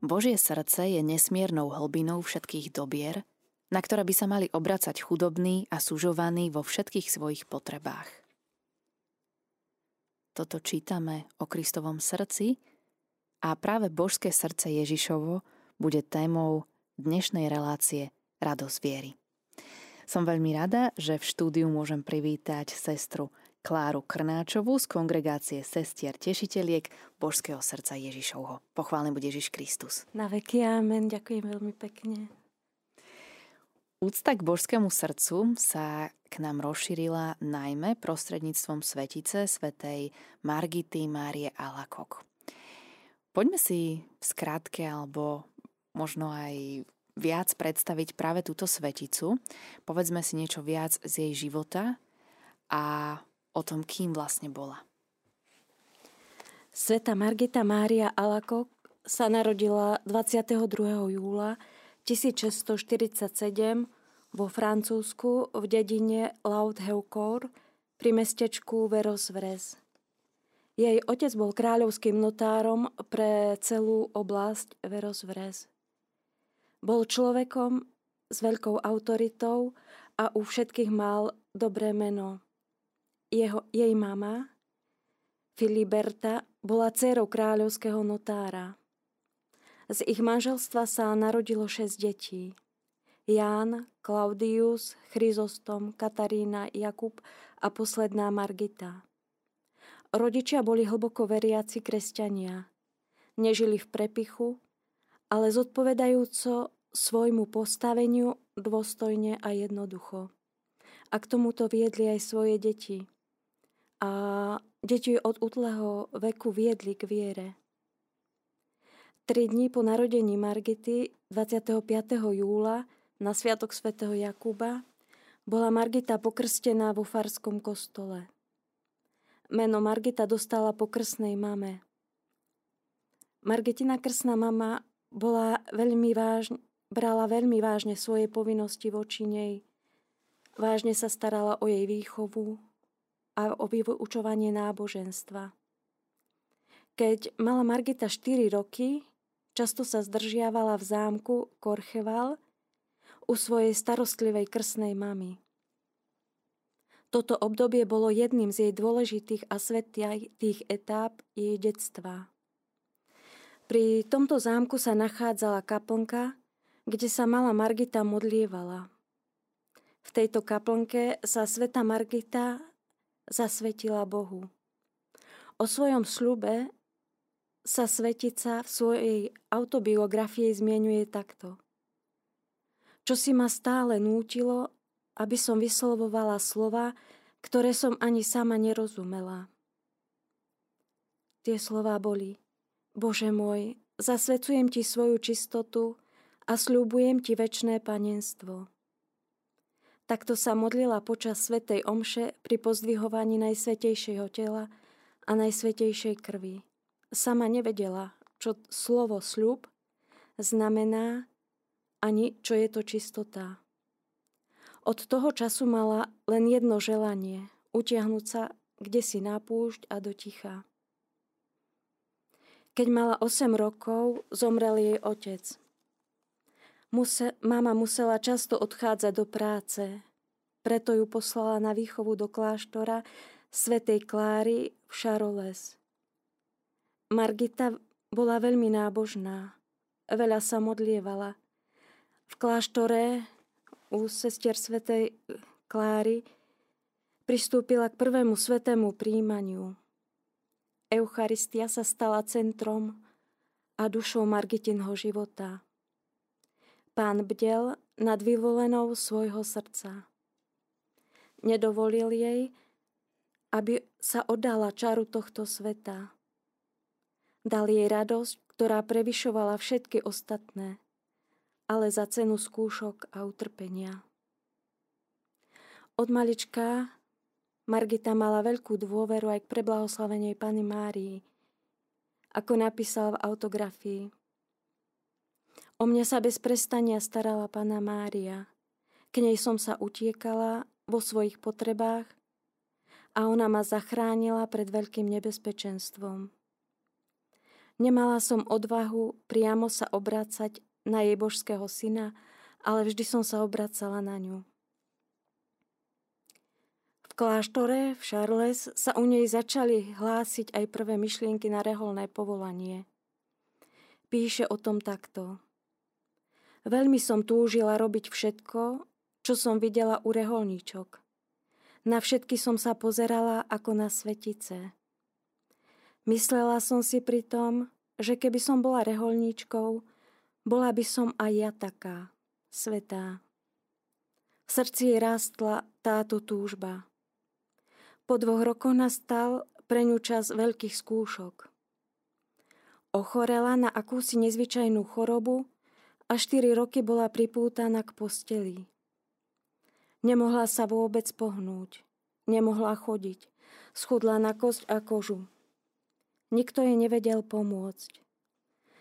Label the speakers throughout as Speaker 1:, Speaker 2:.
Speaker 1: Božie srdce je nesmiernou hlbinou všetkých dobier, na ktoré by sa mali obracať chudobní a sužovaní vo všetkých svojich potrebách. Toto čítame o Kristovom srdci a práve božské srdce Ježišovo bude témou dnešnej relácie Radosť viery. Som veľmi rada, že v štúdiu môžem privítať sestru Kláru Krnáčovú z kongregácie sestier tešiteliek Božského srdca Ježišovho. Pochválený bude Ježiš Kristus.
Speaker 2: Na veky amen, ďakujem veľmi pekne.
Speaker 1: Úcta k božskému srdcu sa k nám rozšírila najmä prostredníctvom svetice svetej Margity Márie Alakok. Poďme si v skratke alebo možno aj viac predstaviť práve túto sveticu. Povedzme si niečo viac z jej života a o tom, kým vlastne bola.
Speaker 2: Sveta Margita Mária Alakok sa narodila 22. júla 1647 vo Francúzsku v dedine Laudheucourt pri mestečku Verosvres. Jej otec bol kráľovským notárom pre celú oblasť Verosvres. Bol človekom s veľkou autoritou a u všetkých mal dobré meno. Jeho, jej mama, Filiberta, bola dcerou kráľovského notára. Z ich manželstva sa narodilo šesť detí. Ján, Klaudius, Chryzostom, Katarína, Jakub a posledná Margita. Rodičia boli hlboko veriaci kresťania. Nežili v prepichu, ale zodpovedajúco svojmu postaveniu dôstojne a jednoducho. A k tomuto viedli aj svoje deti. A deti od útleho veku viedli k viere. Tri dní po narodení Margity 25. júla na Sviatok svätého Jakuba bola Margita pokrstená vo farskom kostole. Meno Margita dostala po krstnej mame. Margitina krstná mama bola veľmi vážne, brala veľmi vážne svoje povinnosti voči nej. Vážne sa starala o jej výchovu a o vyučovanie náboženstva. Keď mala Margita 4 roky, Často sa zdržiavala v zámku Korcheval u svojej starostlivej krsnej mamy. Toto obdobie bolo jedným z jej dôležitých a svetých etáp jej detstva. Pri tomto zámku sa nachádzala kaplnka, kde sa mala Margita modlievala. V tejto kaplnke sa sveta Margita zasvetila Bohu. O svojom sľube sa Svetica v svojej autobiografii zmienuje takto. Čo si ma stále nútilo, aby som vyslovovala slova, ktoré som ani sama nerozumela. Tie slova boli Bože môj, zasvecujem Ti svoju čistotu a slúbujem Ti väčšné panenstvo. Takto sa modlila počas Svetej Omše pri pozdvihovaní Najsvetejšieho tela a Najsvetejšej krvi sama nevedela, čo slovo sľub znamená ani čo je to čistota. Od toho času mala len jedno želanie, utiahnuť sa kde si na púšť a do ticha. Keď mala 8 rokov, zomrel jej otec. Muse, mama musela často odchádzať do práce, preto ju poslala na výchovu do kláštora svätej Kláry v Šaroles. Margita bola veľmi nábožná. Veľa sa modlievala. V kláštore u sestier svätej Kláry pristúpila k prvému svetému príjmaniu. Eucharistia sa stala centrom a dušou Margitinho života. Pán bdel nad vyvolenou svojho srdca. Nedovolil jej, aby sa oddala čaru tohto sveta. Dal jej radosť, ktorá prevyšovala všetky ostatné, ale za cenu skúšok a utrpenia. Od malička Margita mala veľkú dôveru aj k preblahoslavenej Pany Márii, ako napísal v autografii. O mňa sa bez prestania starala Pana Mária. K nej som sa utiekala vo svojich potrebách a ona ma zachránila pred veľkým nebezpečenstvom. Nemala som odvahu priamo sa obracať na jej božského syna, ale vždy som sa obracala na ňu. V kláštore v Charles sa u nej začali hlásiť aj prvé myšlienky na reholné povolanie. Píše o tom takto. Veľmi som túžila robiť všetko, čo som videla u reholníčok. Na všetky som sa pozerala ako na svetice. Myslela som si pritom, že keby som bola reholníčkou, bola by som aj ja taká, svetá. V srdci jej rástla táto túžba. Po dvoch rokoch nastal pre ňu čas veľkých skúšok. Ochorela na akúsi nezvyčajnú chorobu a 4 roky bola pripútaná k posteli. Nemohla sa vôbec pohnúť, nemohla chodiť, schudla na kosť a kožu. Nikto jej nevedel pomôcť.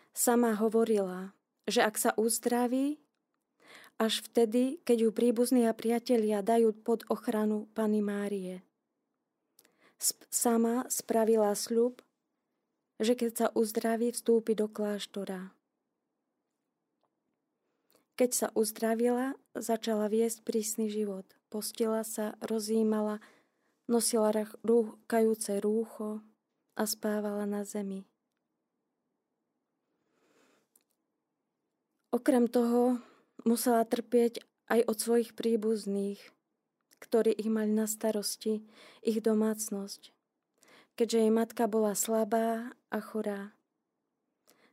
Speaker 2: Sama hovorila, že ak sa uzdraví, až vtedy, keď ju príbuzní a priatelia dajú pod ochranu Pany Márie. Sama spravila sľub, že keď sa uzdraví, vstúpi do kláštora. Keď sa uzdravila, začala viesť prísny život. Postila sa, rozímala, nosila rúkajúce rúcho, a spávala na zemi. Okrem toho musela trpieť aj od svojich príbuzných, ktorí ich mali na starosti, ich domácnosť, keďže jej matka bola slabá a chorá.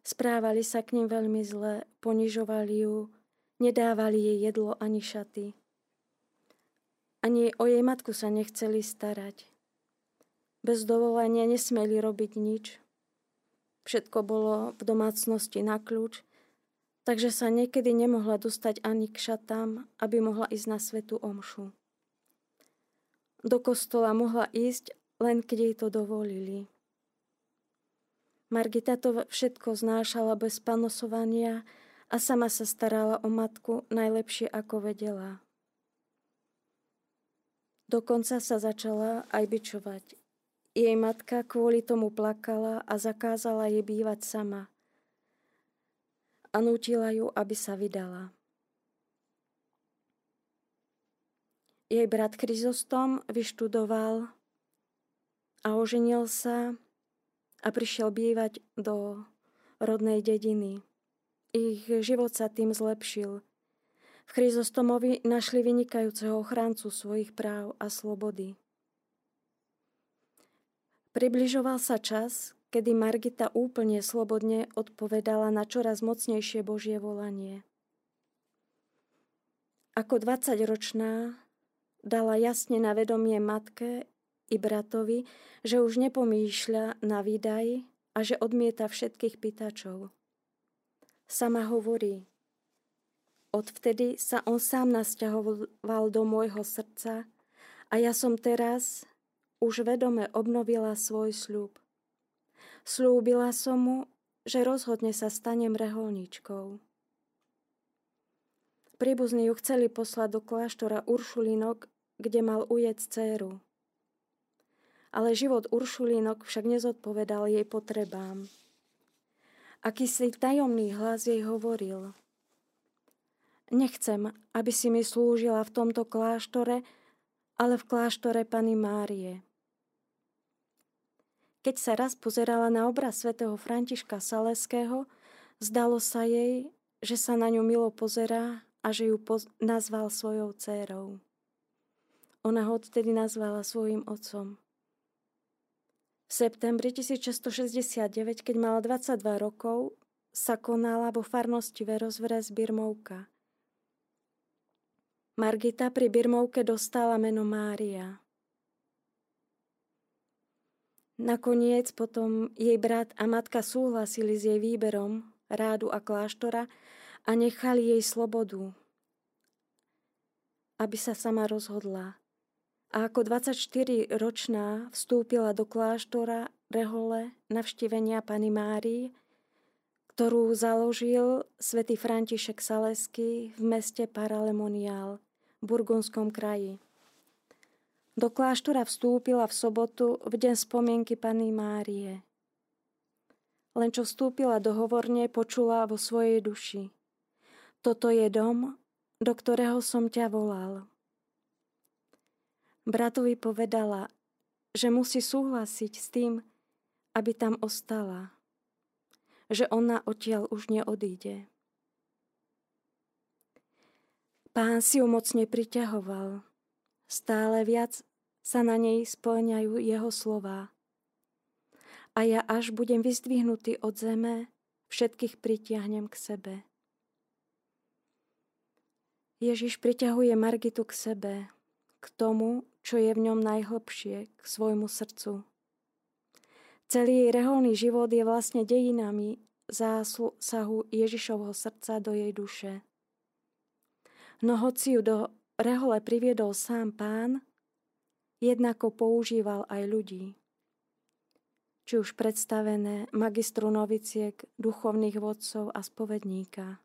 Speaker 2: Správali sa k nim veľmi zle, ponižovali ju, nedávali jej jedlo ani šaty. Ani o jej matku sa nechceli starať. Bez dovolenia nesmeli robiť nič. Všetko bolo v domácnosti na kľúč, takže sa niekedy nemohla dostať ani k šatám, aby mohla ísť na svetu omšu. Do kostola mohla ísť, len keď jej to dovolili. Margita to všetko znášala bez panosovania a sama sa starala o matku najlepšie ako vedela. Dokonca sa začala aj byčovať. Jej matka kvôli tomu plakala a zakázala jej bývať sama. A nutila ju, aby sa vydala. Jej brat Kryzostom vyštudoval a oženil sa a prišiel bývať do rodnej dediny. Ich život sa tým zlepšil. V Chryzostomovi našli vynikajúceho ochráncu svojich práv a slobody. Približoval sa čas, kedy Margita úplne slobodne odpovedala na čoraz mocnejšie Božie volanie. Ako 20-ročná dala jasne na vedomie matke i bratovi, že už nepomýšľa na výdaj a že odmieta všetkých pýtačov. Sama hovorí, odvtedy sa on sám nasťahoval do môjho srdca a ja som teraz už vedome obnovila svoj sľub. Slúbila som mu, že rozhodne sa stanem reholníčkou. Príbuzní ju chceli poslať do kláštora Uršulinok, kde mal ujec dceru. Ale život Uršulinok však nezodpovedal jej potrebám. Akýsi tajomný hlas jej hovoril. Nechcem, aby si mi slúžila v tomto kláštore, ale v kláštore Pany Márie. Keď sa raz pozerala na obraz svätého Františka Saleského, zdalo sa jej, že sa na ňu milo pozerá a že ju poz- nazval svojou dcérou. Ona ho odtedy nazvala svojim otcom. V septembri 1669, keď mala 22 rokov, sa konala vo farnosti Verozvres Birmovka. Margita pri Birmovke dostala meno Mária. Nakoniec potom jej brat a matka súhlasili s jej výberom rádu a kláštora a nechali jej slobodu, aby sa sama rozhodla. A ako 24-ročná vstúpila do kláštora Rehole navštívenia Pany Márii, ktorú založil svätý František Salesky v meste Paralemonial Burgundskom kraji. Do kláštora vstúpila v sobotu v deň spomienky Pany Márie. len čo vstúpila do hovorne, počula vo svojej duši. Toto je dom, do ktorého som ťa volal. Bratovi povedala, že musí súhlasiť s tým, aby tam ostala. Že ona odtiaľ už neodíde. Pán si ju mocne priťahoval. Stále viac sa na nej splňajú jeho slová a ja až budem vyzdvihnutý od zeme, všetkých pritiahnem k sebe. Ježiš priťahuje Margitu k sebe, k tomu, čo je v ňom najhlbšie, k svojmu srdcu. Celý jej reholný život je vlastne dejinami zásahu Ježišovho srdca do jej duše. No hoci ju do rehole priviedol sám pán, jednako používal aj ľudí či už predstavené magistru noviciek, duchovných vodcov a spovedníka.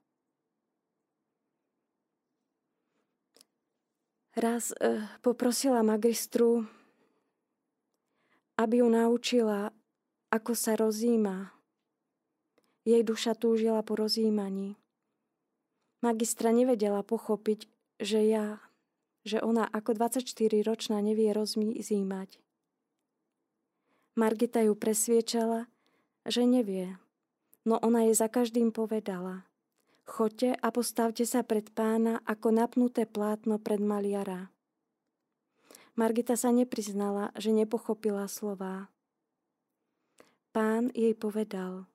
Speaker 2: Raz e, poprosila magistru, aby ju naučila, ako sa rozíma. Jej duša túžila po rozímaní. Magistra nevedela pochopiť, že ja, že ona ako 24-ročná nevie rozímať. Margita ju presviečala, že nevie. No ona jej za každým povedala. Choďte a postavte sa pred pána ako napnuté plátno pred maliara. Margita sa nepriznala, že nepochopila slová. Pán jej povedal,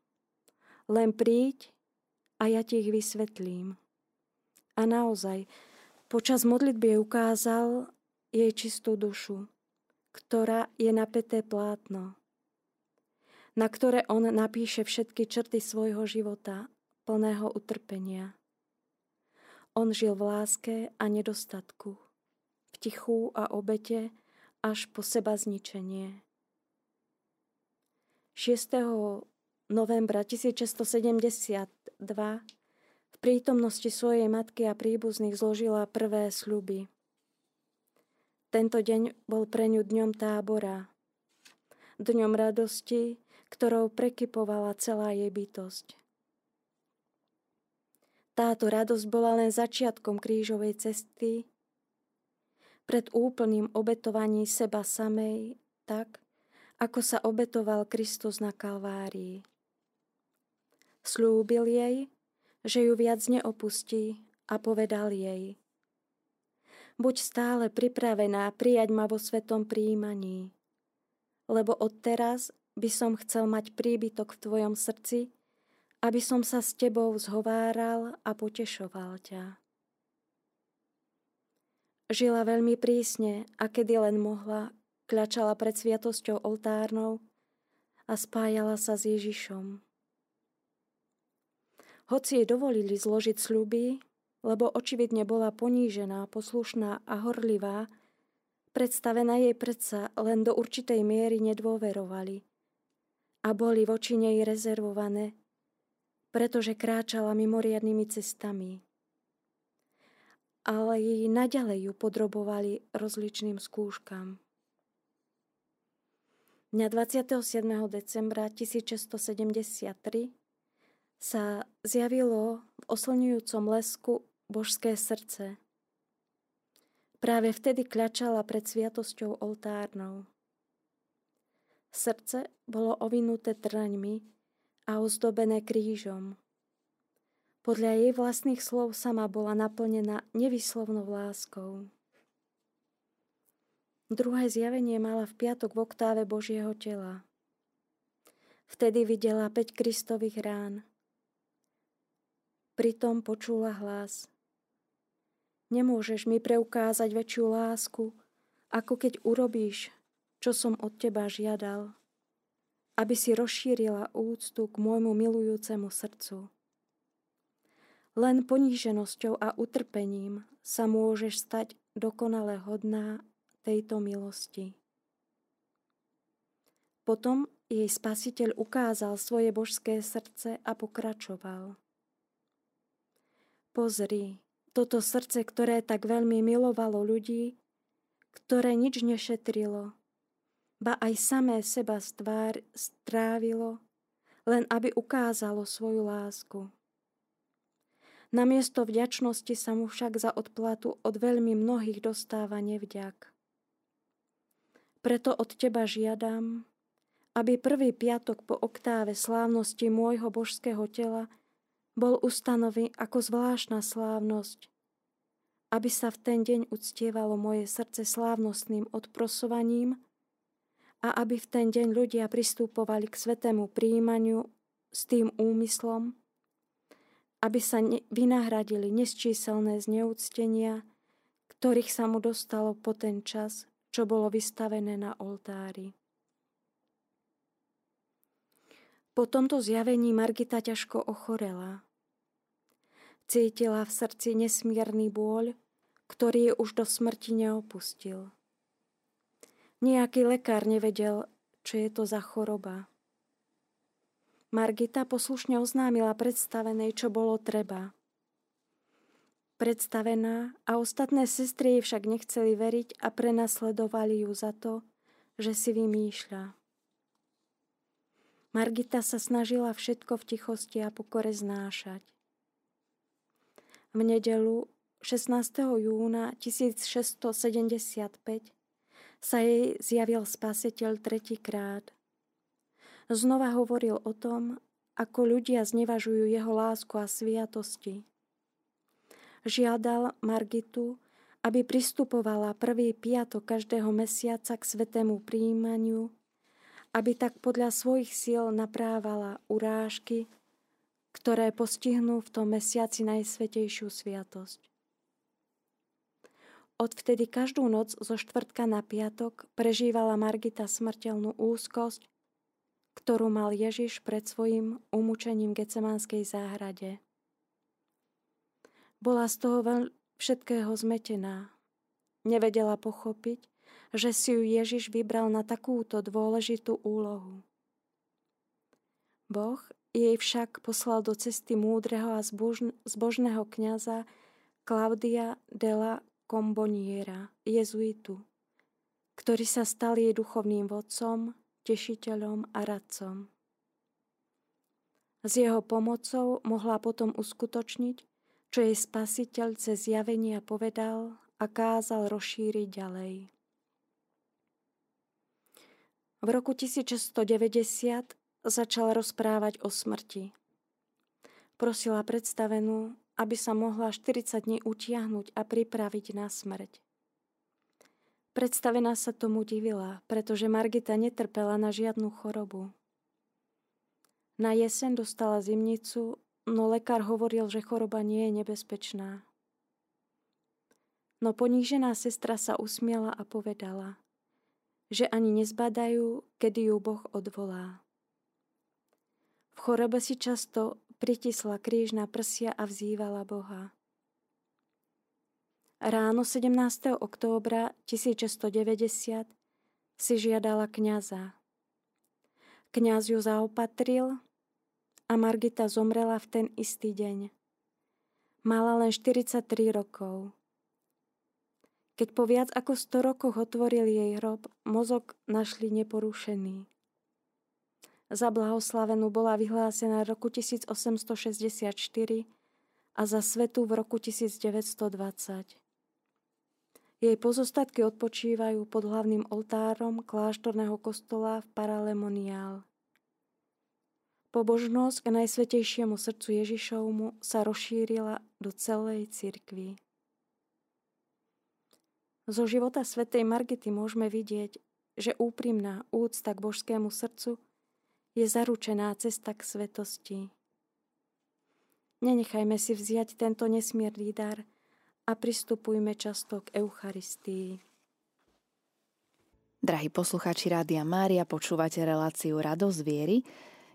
Speaker 2: len príď a ja ti ich vysvetlím. A naozaj, počas modlitby ukázal jej čistú dušu ktorá je napäté plátno, na ktoré on napíše všetky črty svojho života, plného utrpenia. On žil v láske a nedostatku, v tichu a obete až po seba zničenie. 6. novembra 1672 v prítomnosti svojej matky a príbuzných zložila prvé sľuby – tento deň bol pre ňu dňom tábora, dňom radosti, ktorou prekypovala celá jej bytosť. Táto radosť bola len začiatkom krížovej cesty, pred úplným obetovaním seba samej, tak, ako sa obetoval Kristus na Kalvárii. Slúbil jej, že ju viac neopustí a povedal jej – Buď stále pripravená prijať ma vo svetom príjmaní. Lebo odteraz by som chcel mať príbytok v tvojom srdci, aby som sa s tebou zhováral a potešoval ťa. Žila veľmi prísne a kedy len mohla, kľačala pred sviatosťou oltárnou a spájala sa s Ježišom. Hoci jej dovolili zložiť sľuby, lebo očividne bola ponížená, poslušná a horlivá, predstavená jej predsa len do určitej miery nedôverovali a boli voči nej rezervované, pretože kráčala mimoriadnými cestami. Ale jej naďalej ju podrobovali rozličným skúškam. Dňa 27. decembra 1673 sa zjavilo v oslňujúcom lesku božské srdce. Práve vtedy kľačala pred sviatosťou oltárnou. Srdce bolo ovinuté trňmi a ozdobené krížom. Podľa jej vlastných slov sama bola naplnená nevyslovnou láskou. Druhé zjavenie mala v piatok v oktáve Božieho tela. Vtedy videla 5 Kristových rán. Pritom počula hlas – Nemôžeš mi preukázať väčšiu lásku, ako keď urobíš, čo som od teba žiadal, aby si rozšírila úctu k môjmu milujúcemu srdcu. Len poníženosťou a utrpením sa môžeš stať dokonale hodná tejto milosti. Potom jej spasiteľ ukázal svoje božské srdce a pokračoval. Pozri, toto srdce, ktoré tak veľmi milovalo ľudí, ktoré nič nešetrilo, ba aj samé seba stvár strávilo, len aby ukázalo svoju lásku. Namiesto vďačnosti sa mu však za odplatu od veľmi mnohých dostáva nevďak. Preto od teba žiadam, aby prvý piatok po oktáve slávnosti môjho božského tela bol ustanovi ako zvláštna slávnosť, aby sa v ten deň uctievalo moje srdce slávnostným odprosovaním a aby v ten deň ľudia pristupovali k svetému príjmaniu s tým úmyslom, aby sa vynahradili nesčíselné zneúctenia, ktorých sa mu dostalo po ten čas, čo bolo vystavené na oltári. Po tomto zjavení Margita ťažko ochorela. Cítila v srdci nesmierny bôľ, ktorý ju už do smrti neopustil. Nejaký lekár nevedel, čo je to za choroba. Margita poslušne oznámila predstavenej, čo bolo treba. Predstavená a ostatné sestry jej však nechceli veriť a prenasledovali ju za to, že si vymýšľa. Margita sa snažila všetko v tichosti a pokore znášať. V nedelu 16. júna 1675 sa jej zjavil spasiteľ tretíkrát. Znova hovoril o tom, ako ľudia znevažujú jeho lásku a sviatosti žiadal Margitu, aby pristupovala prvý piatok každého mesiaca k svetému príjmaniu, aby tak podľa svojich síl naprávala urážky, ktoré postihnú v tom mesiaci najsvetejšiu sviatosť. Odvtedy každú noc zo štvrtka na piatok prežívala Margita smrteľnú úzkosť, ktorú mal Ježiš pred svojim umúčením Gecemánskej záhrade. Bola z toho veľ všetkého zmetená. Nevedela pochopiť, že si ju Ježiš vybral na takúto dôležitú úlohu. Boh jej však poslal do cesty múdreho a zbožného kniaza Claudia della Comboniera, jezuitu, ktorý sa stal jej duchovným vodcom, tešiteľom a radcom. S jeho pomocou mohla potom uskutočniť čo jej spasiteľ cez zjavenia povedal a kázal rozšíriť ďalej. V roku 1690 začal rozprávať o smrti. Prosila predstavenú, aby sa mohla 40 dní utiahnuť a pripraviť na smrť. Predstavená sa tomu divila, pretože Margita netrpela na žiadnu chorobu. Na jeseň dostala zimnicu no lekár hovoril, že choroba nie je nebezpečná. No ponížená sestra sa usmiela a povedala, že ani nezbadajú, kedy ju Boh odvolá. V chorobe si často pritisla kríž na prsia a vzývala Boha. Ráno 17. októbra 1690 si žiadala kňaza. Kňaz ju zaopatril a Margita zomrela v ten istý deň. Mala len 43 rokov. Keď po viac ako 100 rokoch otvorili jej hrob, mozog našli neporušený. Za blahoslavenú bola vyhlásená v roku 1864 a za svetu v roku 1920. Jej pozostatky odpočívajú pod hlavným oltárom kláštorného kostola v Paralemoniál. Pobožnosť k Najsvetejšiemu srdcu Ježišovmu sa rozšírila do celej cirkvi. Zo života svätej Margity môžeme vidieť, že úprimná úcta k božskému srdcu je zaručená cesta k svetosti. Nenechajme si vziať tento nesmierný dar a pristupujme často k Eucharistii.
Speaker 1: Drahí poslucháči Rádia Mária, počúvate reláciu Radosť viery,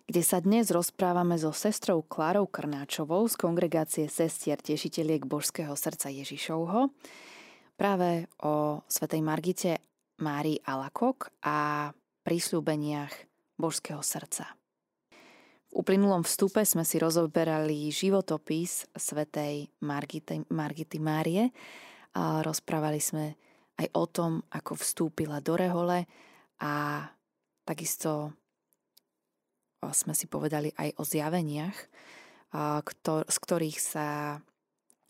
Speaker 1: kde sa dnes rozprávame so sestrou Klárou Krnáčovou z kongregácie sestier tešiteliek Božského srdca Ježišovho práve o svetej Margite Márii Alakok a prísľubeniach Božského srdca. V uplynulom vstupe sme si rozoberali životopis svetej Margity, Margity Márie a rozprávali sme aj o tom, ako vstúpila do rehole a takisto sme si povedali aj o zjaveniach, z ktorých sa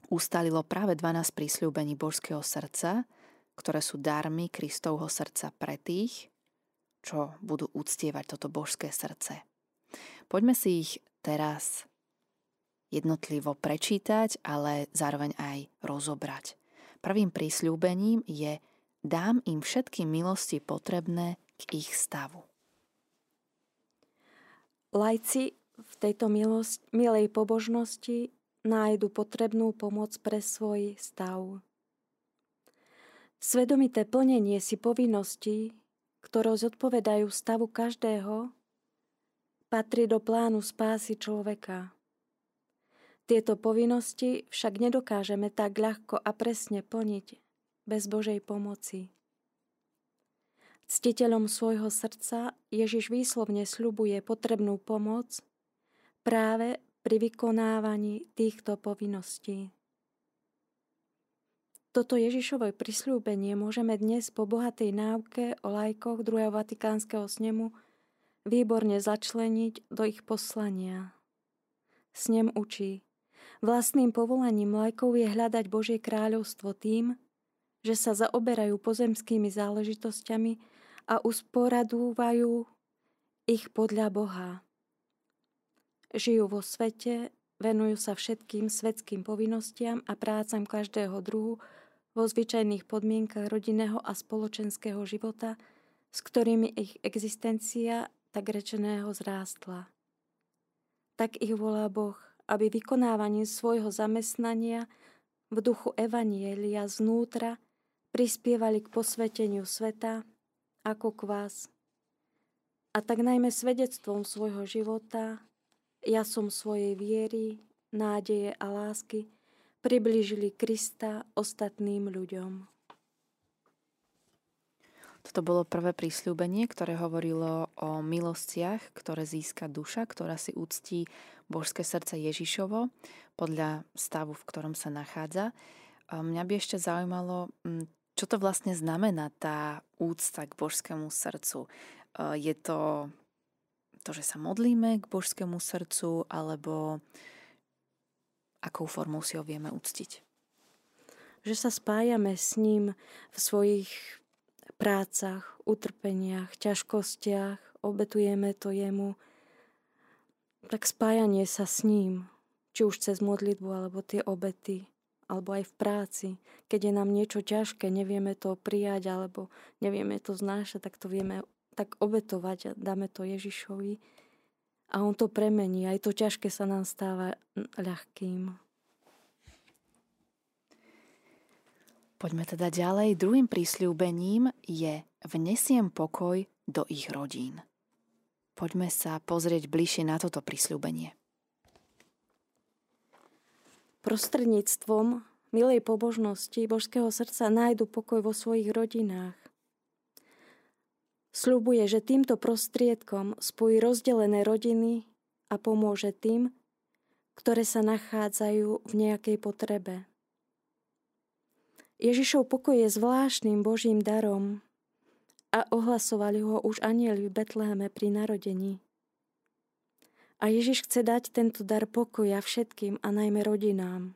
Speaker 1: ustalilo práve 12 prísľúbení božského srdca, ktoré sú darmi Kristovho srdca pre tých, čo budú uctievať toto božské srdce. Poďme si ich teraz jednotlivo prečítať, ale zároveň aj rozobrať. Prvým prísľúbením je dám im všetky milosti potrebné k ich stavu.
Speaker 2: Lajci v tejto milost, milej pobožnosti nájdu potrebnú pomoc pre svoj stav. Svedomité plnenie si povinností, ktoré zodpovedajú stavu každého, patrí do plánu spásy človeka. Tieto povinnosti však nedokážeme tak ľahko a presne plniť bez Božej pomoci. Ctiteľom svojho srdca Ježiš výslovne sľubuje potrebnú pomoc práve pri vykonávaní týchto povinností. Toto Ježišové prisľúbenie môžeme dnes po bohatej náuke o lajkoch druhého Vatikánskeho snemu výborne začleniť do ich poslania. Snem učí. Vlastným povolaním lajkov je hľadať Božie kráľovstvo tým, že sa zaoberajú pozemskými záležitosťami a usporadúvajú ich podľa Boha žijú vo svete, venujú sa všetkým svetským povinnostiam a prácam každého druhu vo zvyčajných podmienkach rodinného a spoločenského života, s ktorými ich existencia tak rečeného zrástla. Tak ich volá Boh, aby vykonávaním svojho zamestnania v duchu Evanielia znútra prispievali k posveteniu sveta ako k vás. A tak najmä svedectvom svojho života ja som svojej viery, nádeje a lásky priblížili Krista ostatným ľuďom.
Speaker 1: Toto bolo prvé prísľubenie, ktoré hovorilo o milostiach, ktoré získa duša, ktorá si úctí božské srdce Ježišovo podľa stavu, v ktorom sa nachádza. Mňa by ešte zaujímalo, čo to vlastne znamená tá úcta k božskému srdcu. Je to to, že sa modlíme k božskému srdcu, alebo akou formou si ho vieme uctiť?
Speaker 2: Že sa spájame s ním v svojich prácach, utrpeniach, ťažkostiach, obetujeme to jemu. Tak spájanie sa s ním, či už cez modlitbu, alebo tie obety, alebo aj v práci. Keď je nám niečo ťažké, nevieme to prijať, alebo nevieme to znášať, tak to vieme tak obetovať a dáme to Ježišovi a on to premení. Aj to ťažké sa nám stáva ľahkým.
Speaker 1: Poďme teda ďalej. Druhým prísľúbením je vnesiem pokoj do ich rodín. Poďme sa pozrieť bližšie na toto prísľúbenie.
Speaker 2: Prostredníctvom milej pobožnosti božského srdca nájdu pokoj vo svojich rodinách. Sľubuje, že týmto prostriedkom spojí rozdelené rodiny a pomôže tým, ktoré sa nachádzajú v nejakej potrebe. Ježišov pokoj je zvláštnym Božím darom a ohlasovali ho už anieli v Betleheme pri narodení. A Ježiš chce dať tento dar pokoja všetkým a najmä rodinám,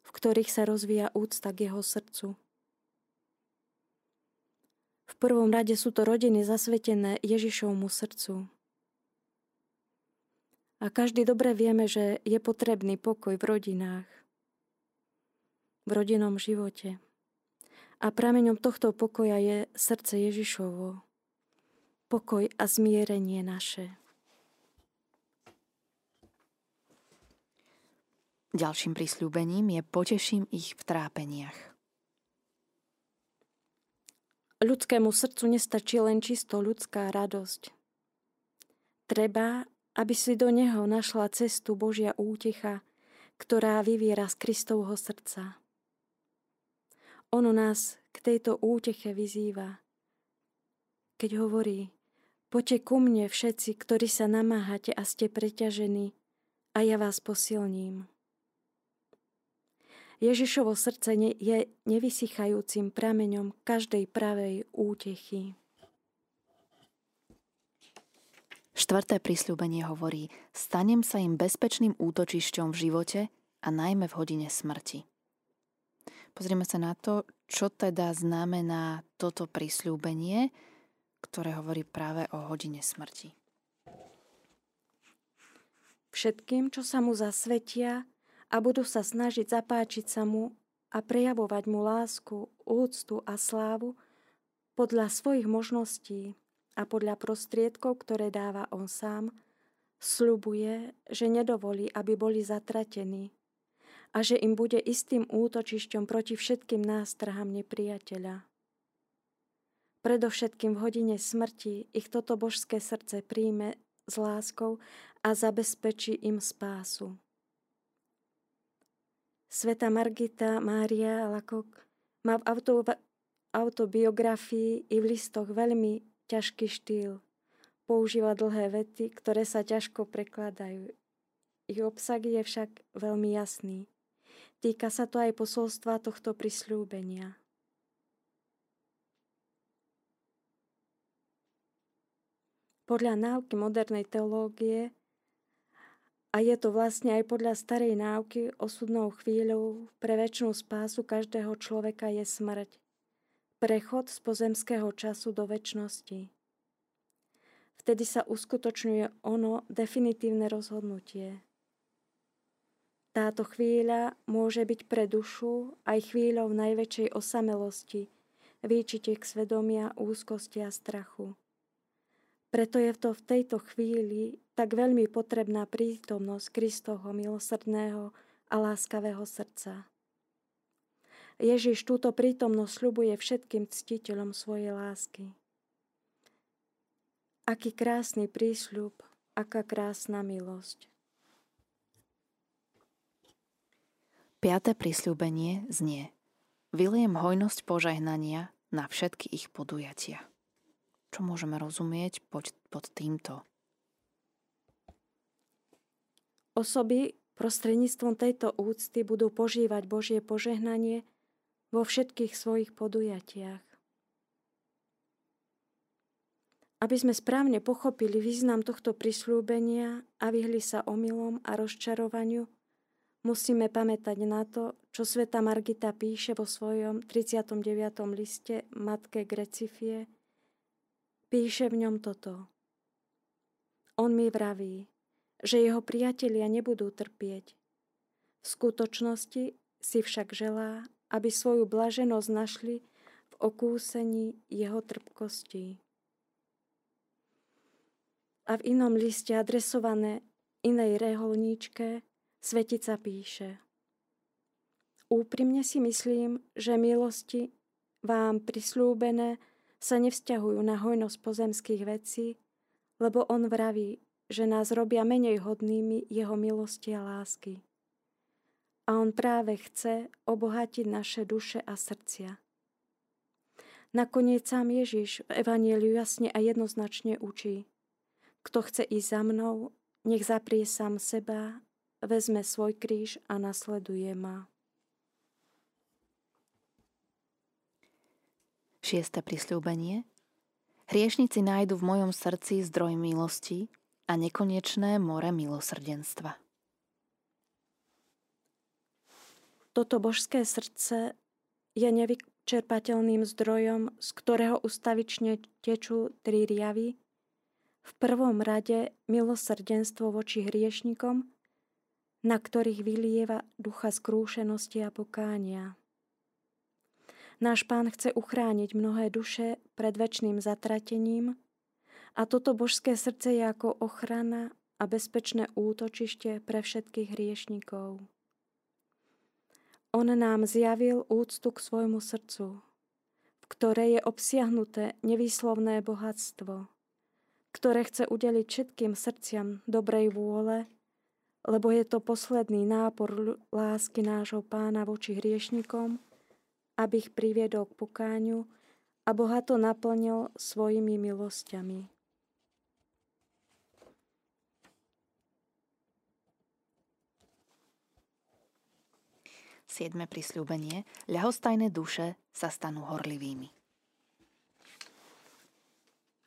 Speaker 2: v ktorých sa rozvíja úcta k jeho srdcu. V prvom rade sú to rodiny zasvetené Ježišovmu srdcu. A každý dobre vieme, že je potrebný pokoj v rodinách, v rodinnom živote. A prameňom tohto pokoja je srdce Ježišovo. Pokoj a zmierenie naše.
Speaker 1: Ďalším prísľubením je poteším ich v trápeniach.
Speaker 2: Ľudskému srdcu nestačí len čisto ľudská radosť. Treba, aby si do neho našla cestu Božia útecha, ktorá vyviera z Kristovho srdca. Ono nás k tejto úteche vyzýva, keď hovorí, poďte ku mne všetci, ktorí sa namáhate a ste preťažení, a ja vás posilním. Ježišovo srdce je nevysychajúcim prameňom každej pravej útechy.
Speaker 1: Štvrté prisľúbenie hovorí, stanem sa im bezpečným útočišťom v živote a najmä v hodine smrti. Pozrieme sa na to, čo teda znamená toto prisľúbenie, ktoré hovorí práve o hodine smrti.
Speaker 2: Všetkým, čo sa mu zasvetia a budú sa snažiť zapáčiť sa mu a prejavovať mu lásku, úctu a slávu podľa svojich možností, a podľa prostriedkov, ktoré dáva on sám, slubuje, že nedovolí, aby boli zatratení a že im bude istým útočišťom proti všetkým nástrahám nepriateľa. Predovšetkým v hodine smrti ich toto božské srdce príjme s láskou a zabezpečí im spásu. Sveta Margita Mária Lakok má v autobiografii i v listoch veľmi ťažký štýl. Používa dlhé vety, ktoré sa ťažko prekladajú. Ich obsah je však veľmi jasný. Týka sa to aj posolstva tohto prisľúbenia. Podľa náuky modernej teológie a je to vlastne aj podľa starej náuky osudnou chvíľou pre väčšinu spásu každého človeka je smrť prechod z pozemského času do väčšnosti. Vtedy sa uskutočňuje ono definitívne rozhodnutie. Táto chvíľa môže byť pre dušu aj chvíľou najväčšej osamelosti, výčitiek svedomia, úzkosti a strachu. Preto je to v tejto chvíli tak veľmi potrebná prítomnosť Kristovho milosrdného a láskavého srdca. Ježiš túto prítomnosť sľubuje všetkým ctiteľom svojej lásky. Aký krásny prísľub, aká krásna milosť.
Speaker 1: Piaté prísľubenie znie Vyliem hojnosť požehnania na všetky ich podujatia. Čo môžeme rozumieť pod, pod týmto?
Speaker 2: Osoby prostredníctvom tejto úcty budú požívať Božie požehnanie vo všetkých svojich podujatiach. Aby sme správne pochopili význam tohto prislúbenia a vyhli sa omylom a rozčarovaniu, musíme pamätať na to, čo sveta Margita píše vo svojom 39. liste Matke Grecifie. Píše v ňom toto. On mi vraví, že jeho priatelia nebudú trpieť. V skutočnosti si však želá, aby svoju blaženosť našli v okúsení jeho trpkostí. A v inom liste adresované inej reholníčke Svetica píše Úprimne si myslím, že milosti vám prislúbené sa nevzťahujú na hojnosť pozemských vecí, lebo on vraví, že nás robia menej hodnými jeho milosti a lásky. A on práve chce obohatiť naše duše a srdcia. Nakoniec sám Ježiš v Evanieliu jasne a jednoznačne učí. Kto chce ísť za mnou, nech zaprie sám seba, vezme svoj kríž a nasleduje ma.
Speaker 1: Šieste prisľúbenie. Hriešnici nájdu v mojom srdci zdroj milosti a nekonečné more milosrdenstva.
Speaker 2: Toto božské srdce je nevyčerpateľným zdrojom, z ktorého ustavične tečú tri riavy. V prvom rade milosrdenstvo voči hriešnikom, na ktorých vylieva ducha skrúšenosti a pokánia. Náš pán chce uchrániť mnohé duše pred väčšným zatratením a toto božské srdce je ako ochrana a bezpečné útočište pre všetkých hriešnikov. On nám zjavil úctu k svojmu srdcu, v ktorej je obsiahnuté nevýslovné bohatstvo, ktoré chce udeliť všetkým srdciam dobrej vôle, lebo je to posledný nápor lásky nášho pána voči hriešnikom, aby ich priviedol k pokáňu a bohato naplnil svojimi milosťami.
Speaker 1: Siedme prisľúbenie. Ľahostajné duše sa stanú horlivými.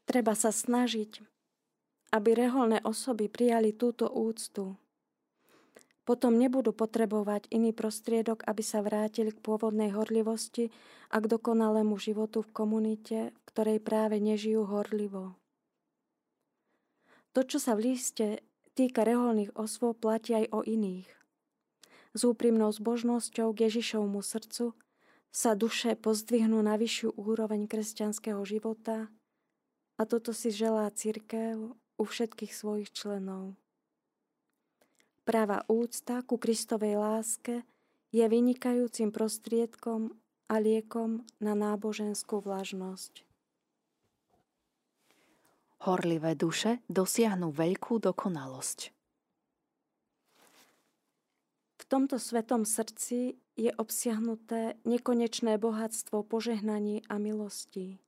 Speaker 2: Treba sa snažiť, aby reholné osoby prijali túto úctu. Potom nebudú potrebovať iný prostriedok, aby sa vrátili k pôvodnej horlivosti a k dokonalému životu v komunite, v ktorej práve nežijú horlivo. To, čo sa v liste týka reholných osôb, platí aj o iných. S úprimnou zbožnosťou k Ježišovmu srdcu sa duše pozdvihnú na vyššiu úroveň kresťanského života a toto si želá církev u všetkých svojich členov. Práva úcta ku Kristovej láske je vynikajúcim prostriedkom a liekom na náboženskú vlažnosť.
Speaker 1: Horlivé duše dosiahnu veľkú dokonalosť.
Speaker 2: V tomto svetom srdci je obsiahnuté nekonečné bohatstvo požehnaní a milostí.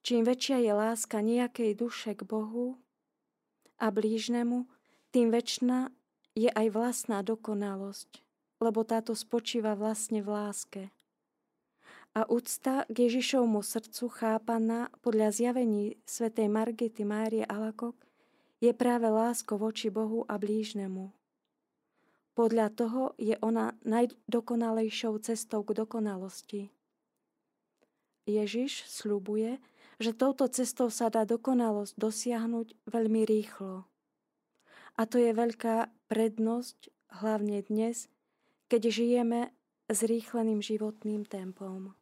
Speaker 2: Čím väčšia je láska nejakej duše k Bohu, a blížnemu, tým väčšina je aj vlastná dokonalosť, lebo táto spočíva vlastne v láske. A úcta k Ježišovmu srdcu chápaná podľa zjavení svätej Margity Márie Alakok je práve lásko voči Bohu a blížnemu. Podľa toho je ona najdokonalejšou cestou k dokonalosti. Ježiš slubuje, že touto cestou sa dá dokonalosť dosiahnuť veľmi rýchlo. A to je veľká prednosť, hlavne dnes, keď žijeme s rýchleným životným tempom.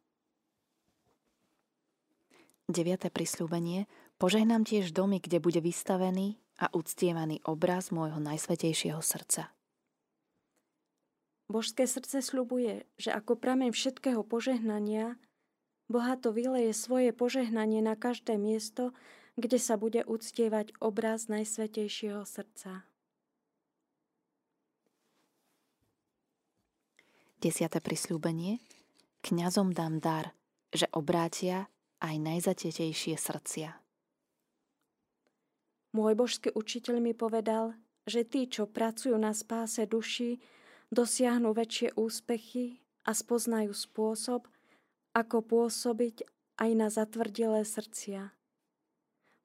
Speaker 1: 9. prisľúbenie. Požehnám tiež domy, kde bude vystavený a uctievaný obraz môjho najsvetejšieho srdca.
Speaker 2: Božské srdce sľubuje, že ako prameň všetkého požehnania Bohato vyleje svoje požehnanie na každé miesto, kde sa bude uctievať obraz Najsvetejšieho srdca.
Speaker 1: Desiate prisľúbenie. Kňazom dám dar, že obrátia aj najzatetejšie srdcia.
Speaker 2: Môj božský učiteľ mi povedal, že tí, čo pracujú na spáse duši, dosiahnu väčšie úspechy a spoznajú spôsob, ako pôsobiť aj na zatvrdilé srdcia.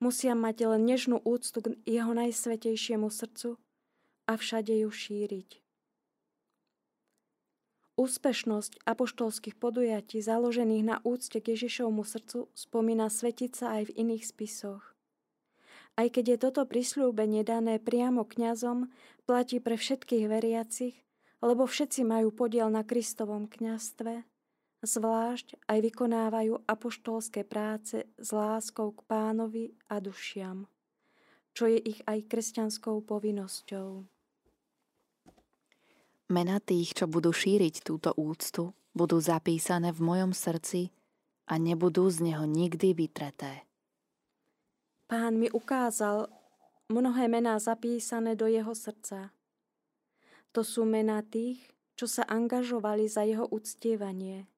Speaker 2: Musia mať len nežnú úctu k jeho najsvetejšiemu srdcu a všade ju šíriť. Úspešnosť apoštolských podujatí založených na úcte k Ježišovmu srdcu spomína svetica aj v iných spisoch. Aj keď je toto prisľúbenie dané priamo kňazom, platí pre všetkých veriacich, lebo všetci majú podiel na Kristovom kňastve zvlášť aj vykonávajú apoštolské práce s láskou k pánovi a dušiam, čo je ich aj kresťanskou povinnosťou.
Speaker 1: Mena tých, čo budú šíriť túto úctu, budú zapísané v mojom srdci a nebudú z neho nikdy vytreté.
Speaker 2: Pán mi ukázal mnohé mená zapísané do jeho srdca. To sú mená tých, čo sa angažovali za jeho uctievanie.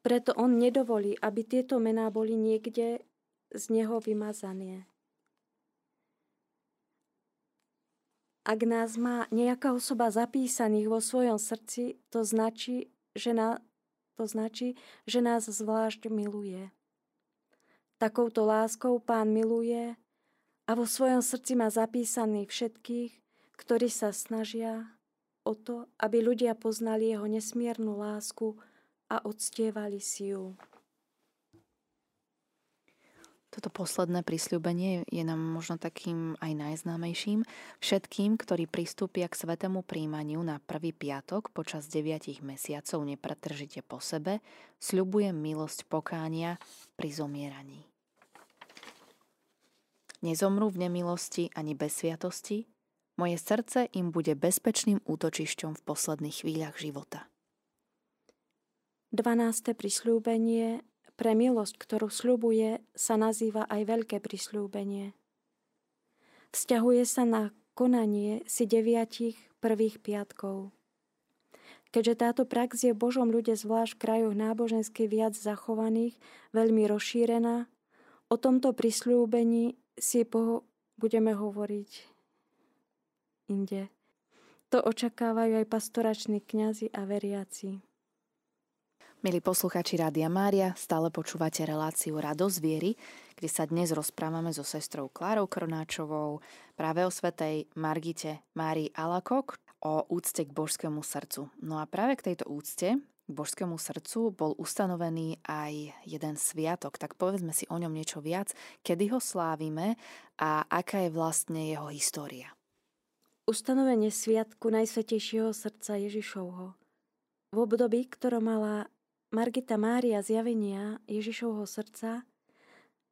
Speaker 2: Preto on nedovolí, aby tieto mená boli niekde z neho vymazané. Ak nás má nejaká osoba zapísaných vo svojom srdci, to značí, že, na, to značí, že nás zvlášť miluje. Takouto láskou pán miluje a vo svojom srdci má zapísaných všetkých, ktorí sa snažia o to, aby ľudia poznali jeho nesmiernu lásku a odstievali si ju.
Speaker 1: Toto posledné prisľúbenie je nám možno takým aj najznámejším. Všetkým, ktorí pristúpia k svetému príjmaniu na prvý piatok počas 9 mesiacov nepretržite po sebe, sľubujem milosť pokánia pri zomieraní. Nezomrú v nemilosti ani bez sviatosti, moje srdce im bude bezpečným útočišťom v posledných chvíľach života.
Speaker 2: 12. prisľúbenie pre milosť, ktorú sľubuje, sa nazýva aj veľké prisľúbenie. Vzťahuje sa na konanie si deviatich prvých piatkov. Keďže táto prax je Božom ľude zvlášť v krajoch nábožensky viac zachovaných, veľmi rozšírená, o tomto prisľúbení si po, budeme hovoriť inde. To očakávajú aj pastorační kňazi a veriaci.
Speaker 1: Milí posluchači Rádia Mária, stále počúvate reláciu Radosť viery, kde sa dnes rozprávame so sestrou Klárou Kronáčovou práve o svetej Margite Márii Alakok o úcte k božskému srdcu. No a práve k tejto úcte k božskému srdcu bol ustanovený aj jeden sviatok, tak povedzme si o ňom niečo viac, kedy ho slávime a aká je vlastne jeho história.
Speaker 2: Ustanovenie sviatku Najsvetejšieho srdca Ježišovho v období, ktoré mala Margita Mária zjavenia Ježišovho srdca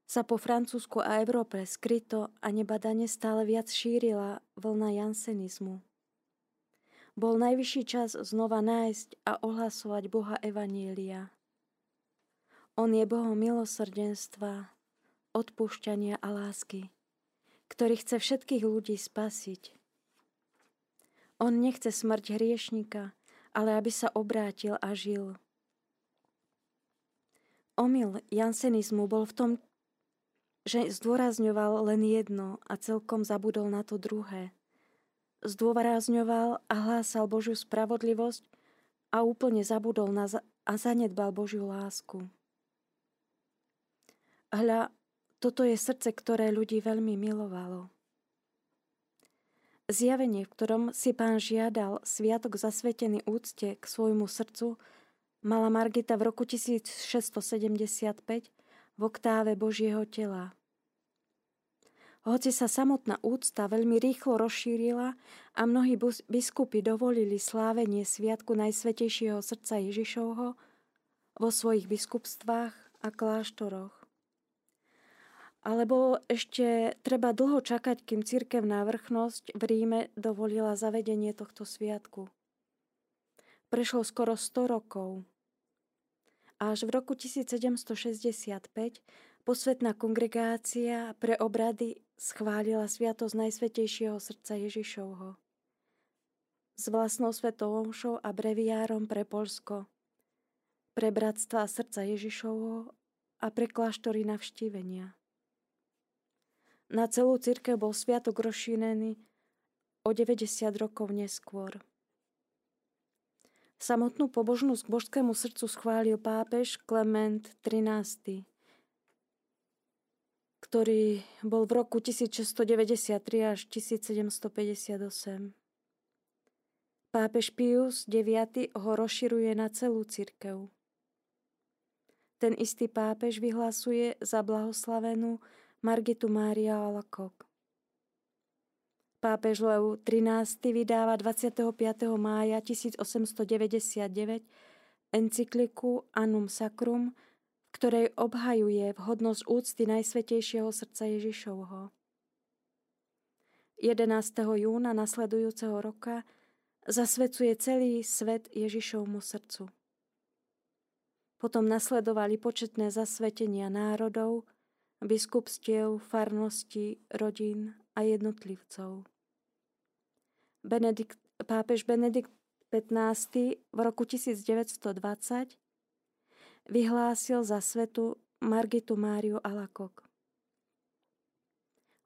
Speaker 2: sa po Francúzsku a Európe skryto a nebadane stále viac šírila vlna jansenizmu. Bol najvyšší čas znova nájsť a ohlasovať Boha Evanielia. On je Bohom milosrdenstva, odpúšťania a lásky, ktorý chce všetkých ľudí spasiť. On nechce smrť hriešnika, ale aby sa obrátil a žil. Omyl jansenizmu bol v tom, že zdôrazňoval len jedno a celkom zabudol na to druhé. Zdôrazňoval a hlásal Božiu spravodlivosť a úplne zabudol na za- a zanedbal Božiu lásku. Hľa, toto je srdce, ktoré ľudí veľmi milovalo. Zjavenie, v ktorom si pán žiadal sviatok zasvetený úcte k svojmu srdcu, mala Margita v roku 1675 v oktáve Božieho tela. Hoci sa samotná úcta veľmi rýchlo rozšírila a mnohí biskupy dovolili slávenie Sviatku Najsvetejšieho srdca Ježišovho vo svojich biskupstvách a kláštoroch. Alebo ešte treba dlho čakať, kým cirkevná vrchnosť v Ríme dovolila zavedenie tohto sviatku. Prešlo skoro 100 rokov. Až v roku 1765 posvetná kongregácia pre obrady schválila sviatosť Najsvetejšieho srdca Ježišovho s vlastnou svetovou a breviárom pre Polsko, pre bratstva srdca Ježišovho a pre kláštory navštívenia. Na celú církev bol sviatok rozšírený o 90 rokov neskôr. Samotnú pobožnosť k božskému srdcu schválil pápež Klement XIII, ktorý bol v roku 1693 až 1758. Pápež Pius IX ho rozširuje na celú církev. Ten istý pápež vyhlasuje za blahoslavenú Margitu Mária Alakok. Pápež Leu XIII vydáva 25. mája 1899 encykliku Annum Sacrum, v ktorej obhajuje vhodnosť úcty Najsvetejšieho srdca Ježišovho. 11. júna nasledujúceho roka zasvedcuje celý svet Ježišovmu srdcu. Potom nasledovali početné zasvetenia národov, biskupstiev, farnosti, rodín a jednotlivcov. Benedikt, pápež Benedikt XV v roku 1920 vyhlásil za svetu Margitu Máriu Alakok.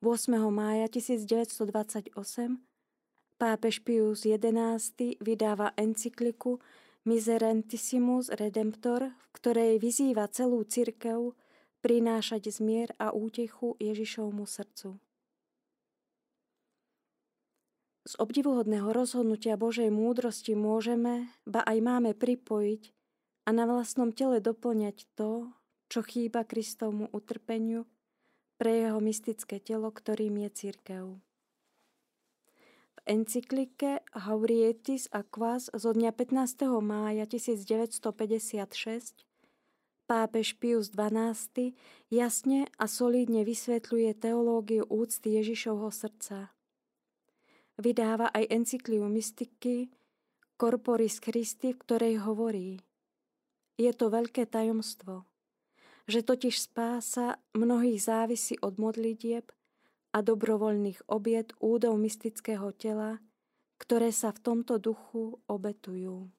Speaker 2: 8. mája 1928 pápež Pius XI vydáva encykliku Miserentissimus Redemptor, v ktorej vyzýva celú cirkev prinášať zmier a útechu Ježišovmu srdcu. Z obdivuhodného rozhodnutia Božej múdrosti môžeme, ba aj máme pripojiť a na vlastnom tele doplňať to, čo chýba Kristovmu utrpeniu pre jeho mystické telo, ktorým je církev. V encyklike Haurietis Aquas zo dňa 15. mája 1956 pápež Pius XII jasne a solídne vysvetľuje teológiu úcty Ježišovho srdca – vydáva aj encykliu mystiky Corporis Christi, v ktorej hovorí Je to veľké tajomstvo, že totiž spása mnohých závisí od modlitieb a dobrovoľných obiet údov mystického tela, ktoré sa v tomto duchu obetujú.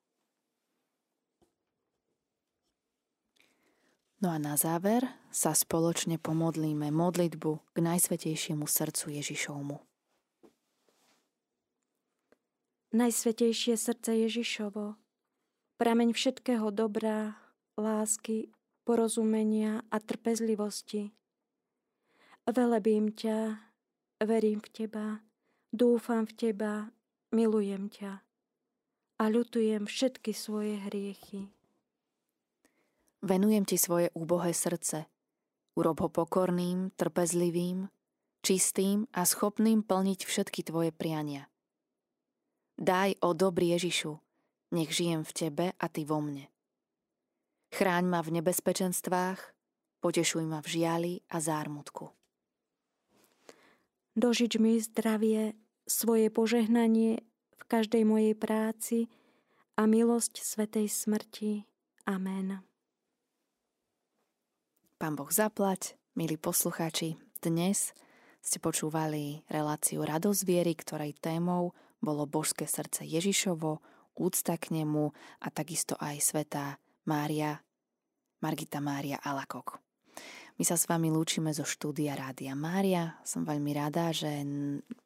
Speaker 1: No a na záver sa spoločne pomodlíme modlitbu k Najsvetejšiemu srdcu Ježišovmu.
Speaker 2: Najsvetejšie srdce Ježišovo, prameň všetkého dobrá lásky, porozumenia a trpezlivosti. Velebím ťa, verím v teba, dúfam v teba, milujem ťa a ľutujem všetky svoje hriechy.
Speaker 1: Venujem ti svoje úbohé srdce. Urob ho pokorným, trpezlivým, čistým a schopným plniť všetky tvoje priania. Daj o dobrý Ježišu, nech žijem v tebe a ty vo mne. Chráň ma v nebezpečenstvách, potešuj ma v žiali a zármutku.
Speaker 2: Dožič mi zdravie, svoje požehnanie v každej mojej práci a milosť Svetej smrti. Amen.
Speaker 1: Pán Boh zaplať, milí poslucháči, dnes ste počúvali reláciu Radosť viery, ktorej témou bolo božské srdce Ježišovo, úcta k nemu a takisto aj svetá Mária, Margita Mária Alakok. My sa s vami lúčime zo štúdia Rádia Mária. Som veľmi rada, že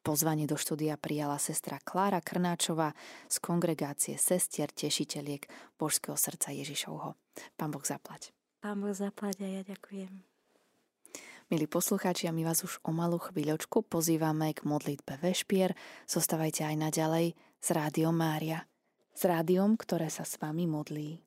Speaker 1: pozvanie do štúdia prijala sestra Klára Krnáčová z kongregácie sestier tešiteľiek Božského srdca Ježišovho. Pán Boh zaplať.
Speaker 2: Pán Boh zaplať a ja ďakujem.
Speaker 1: Milí poslucháči, a my vás už o malú chvíľočku pozývame k modlitbe Vešpier. Zostávajte aj naďalej s Rádiom Mária. S rádiom, ktoré sa s vami modlí.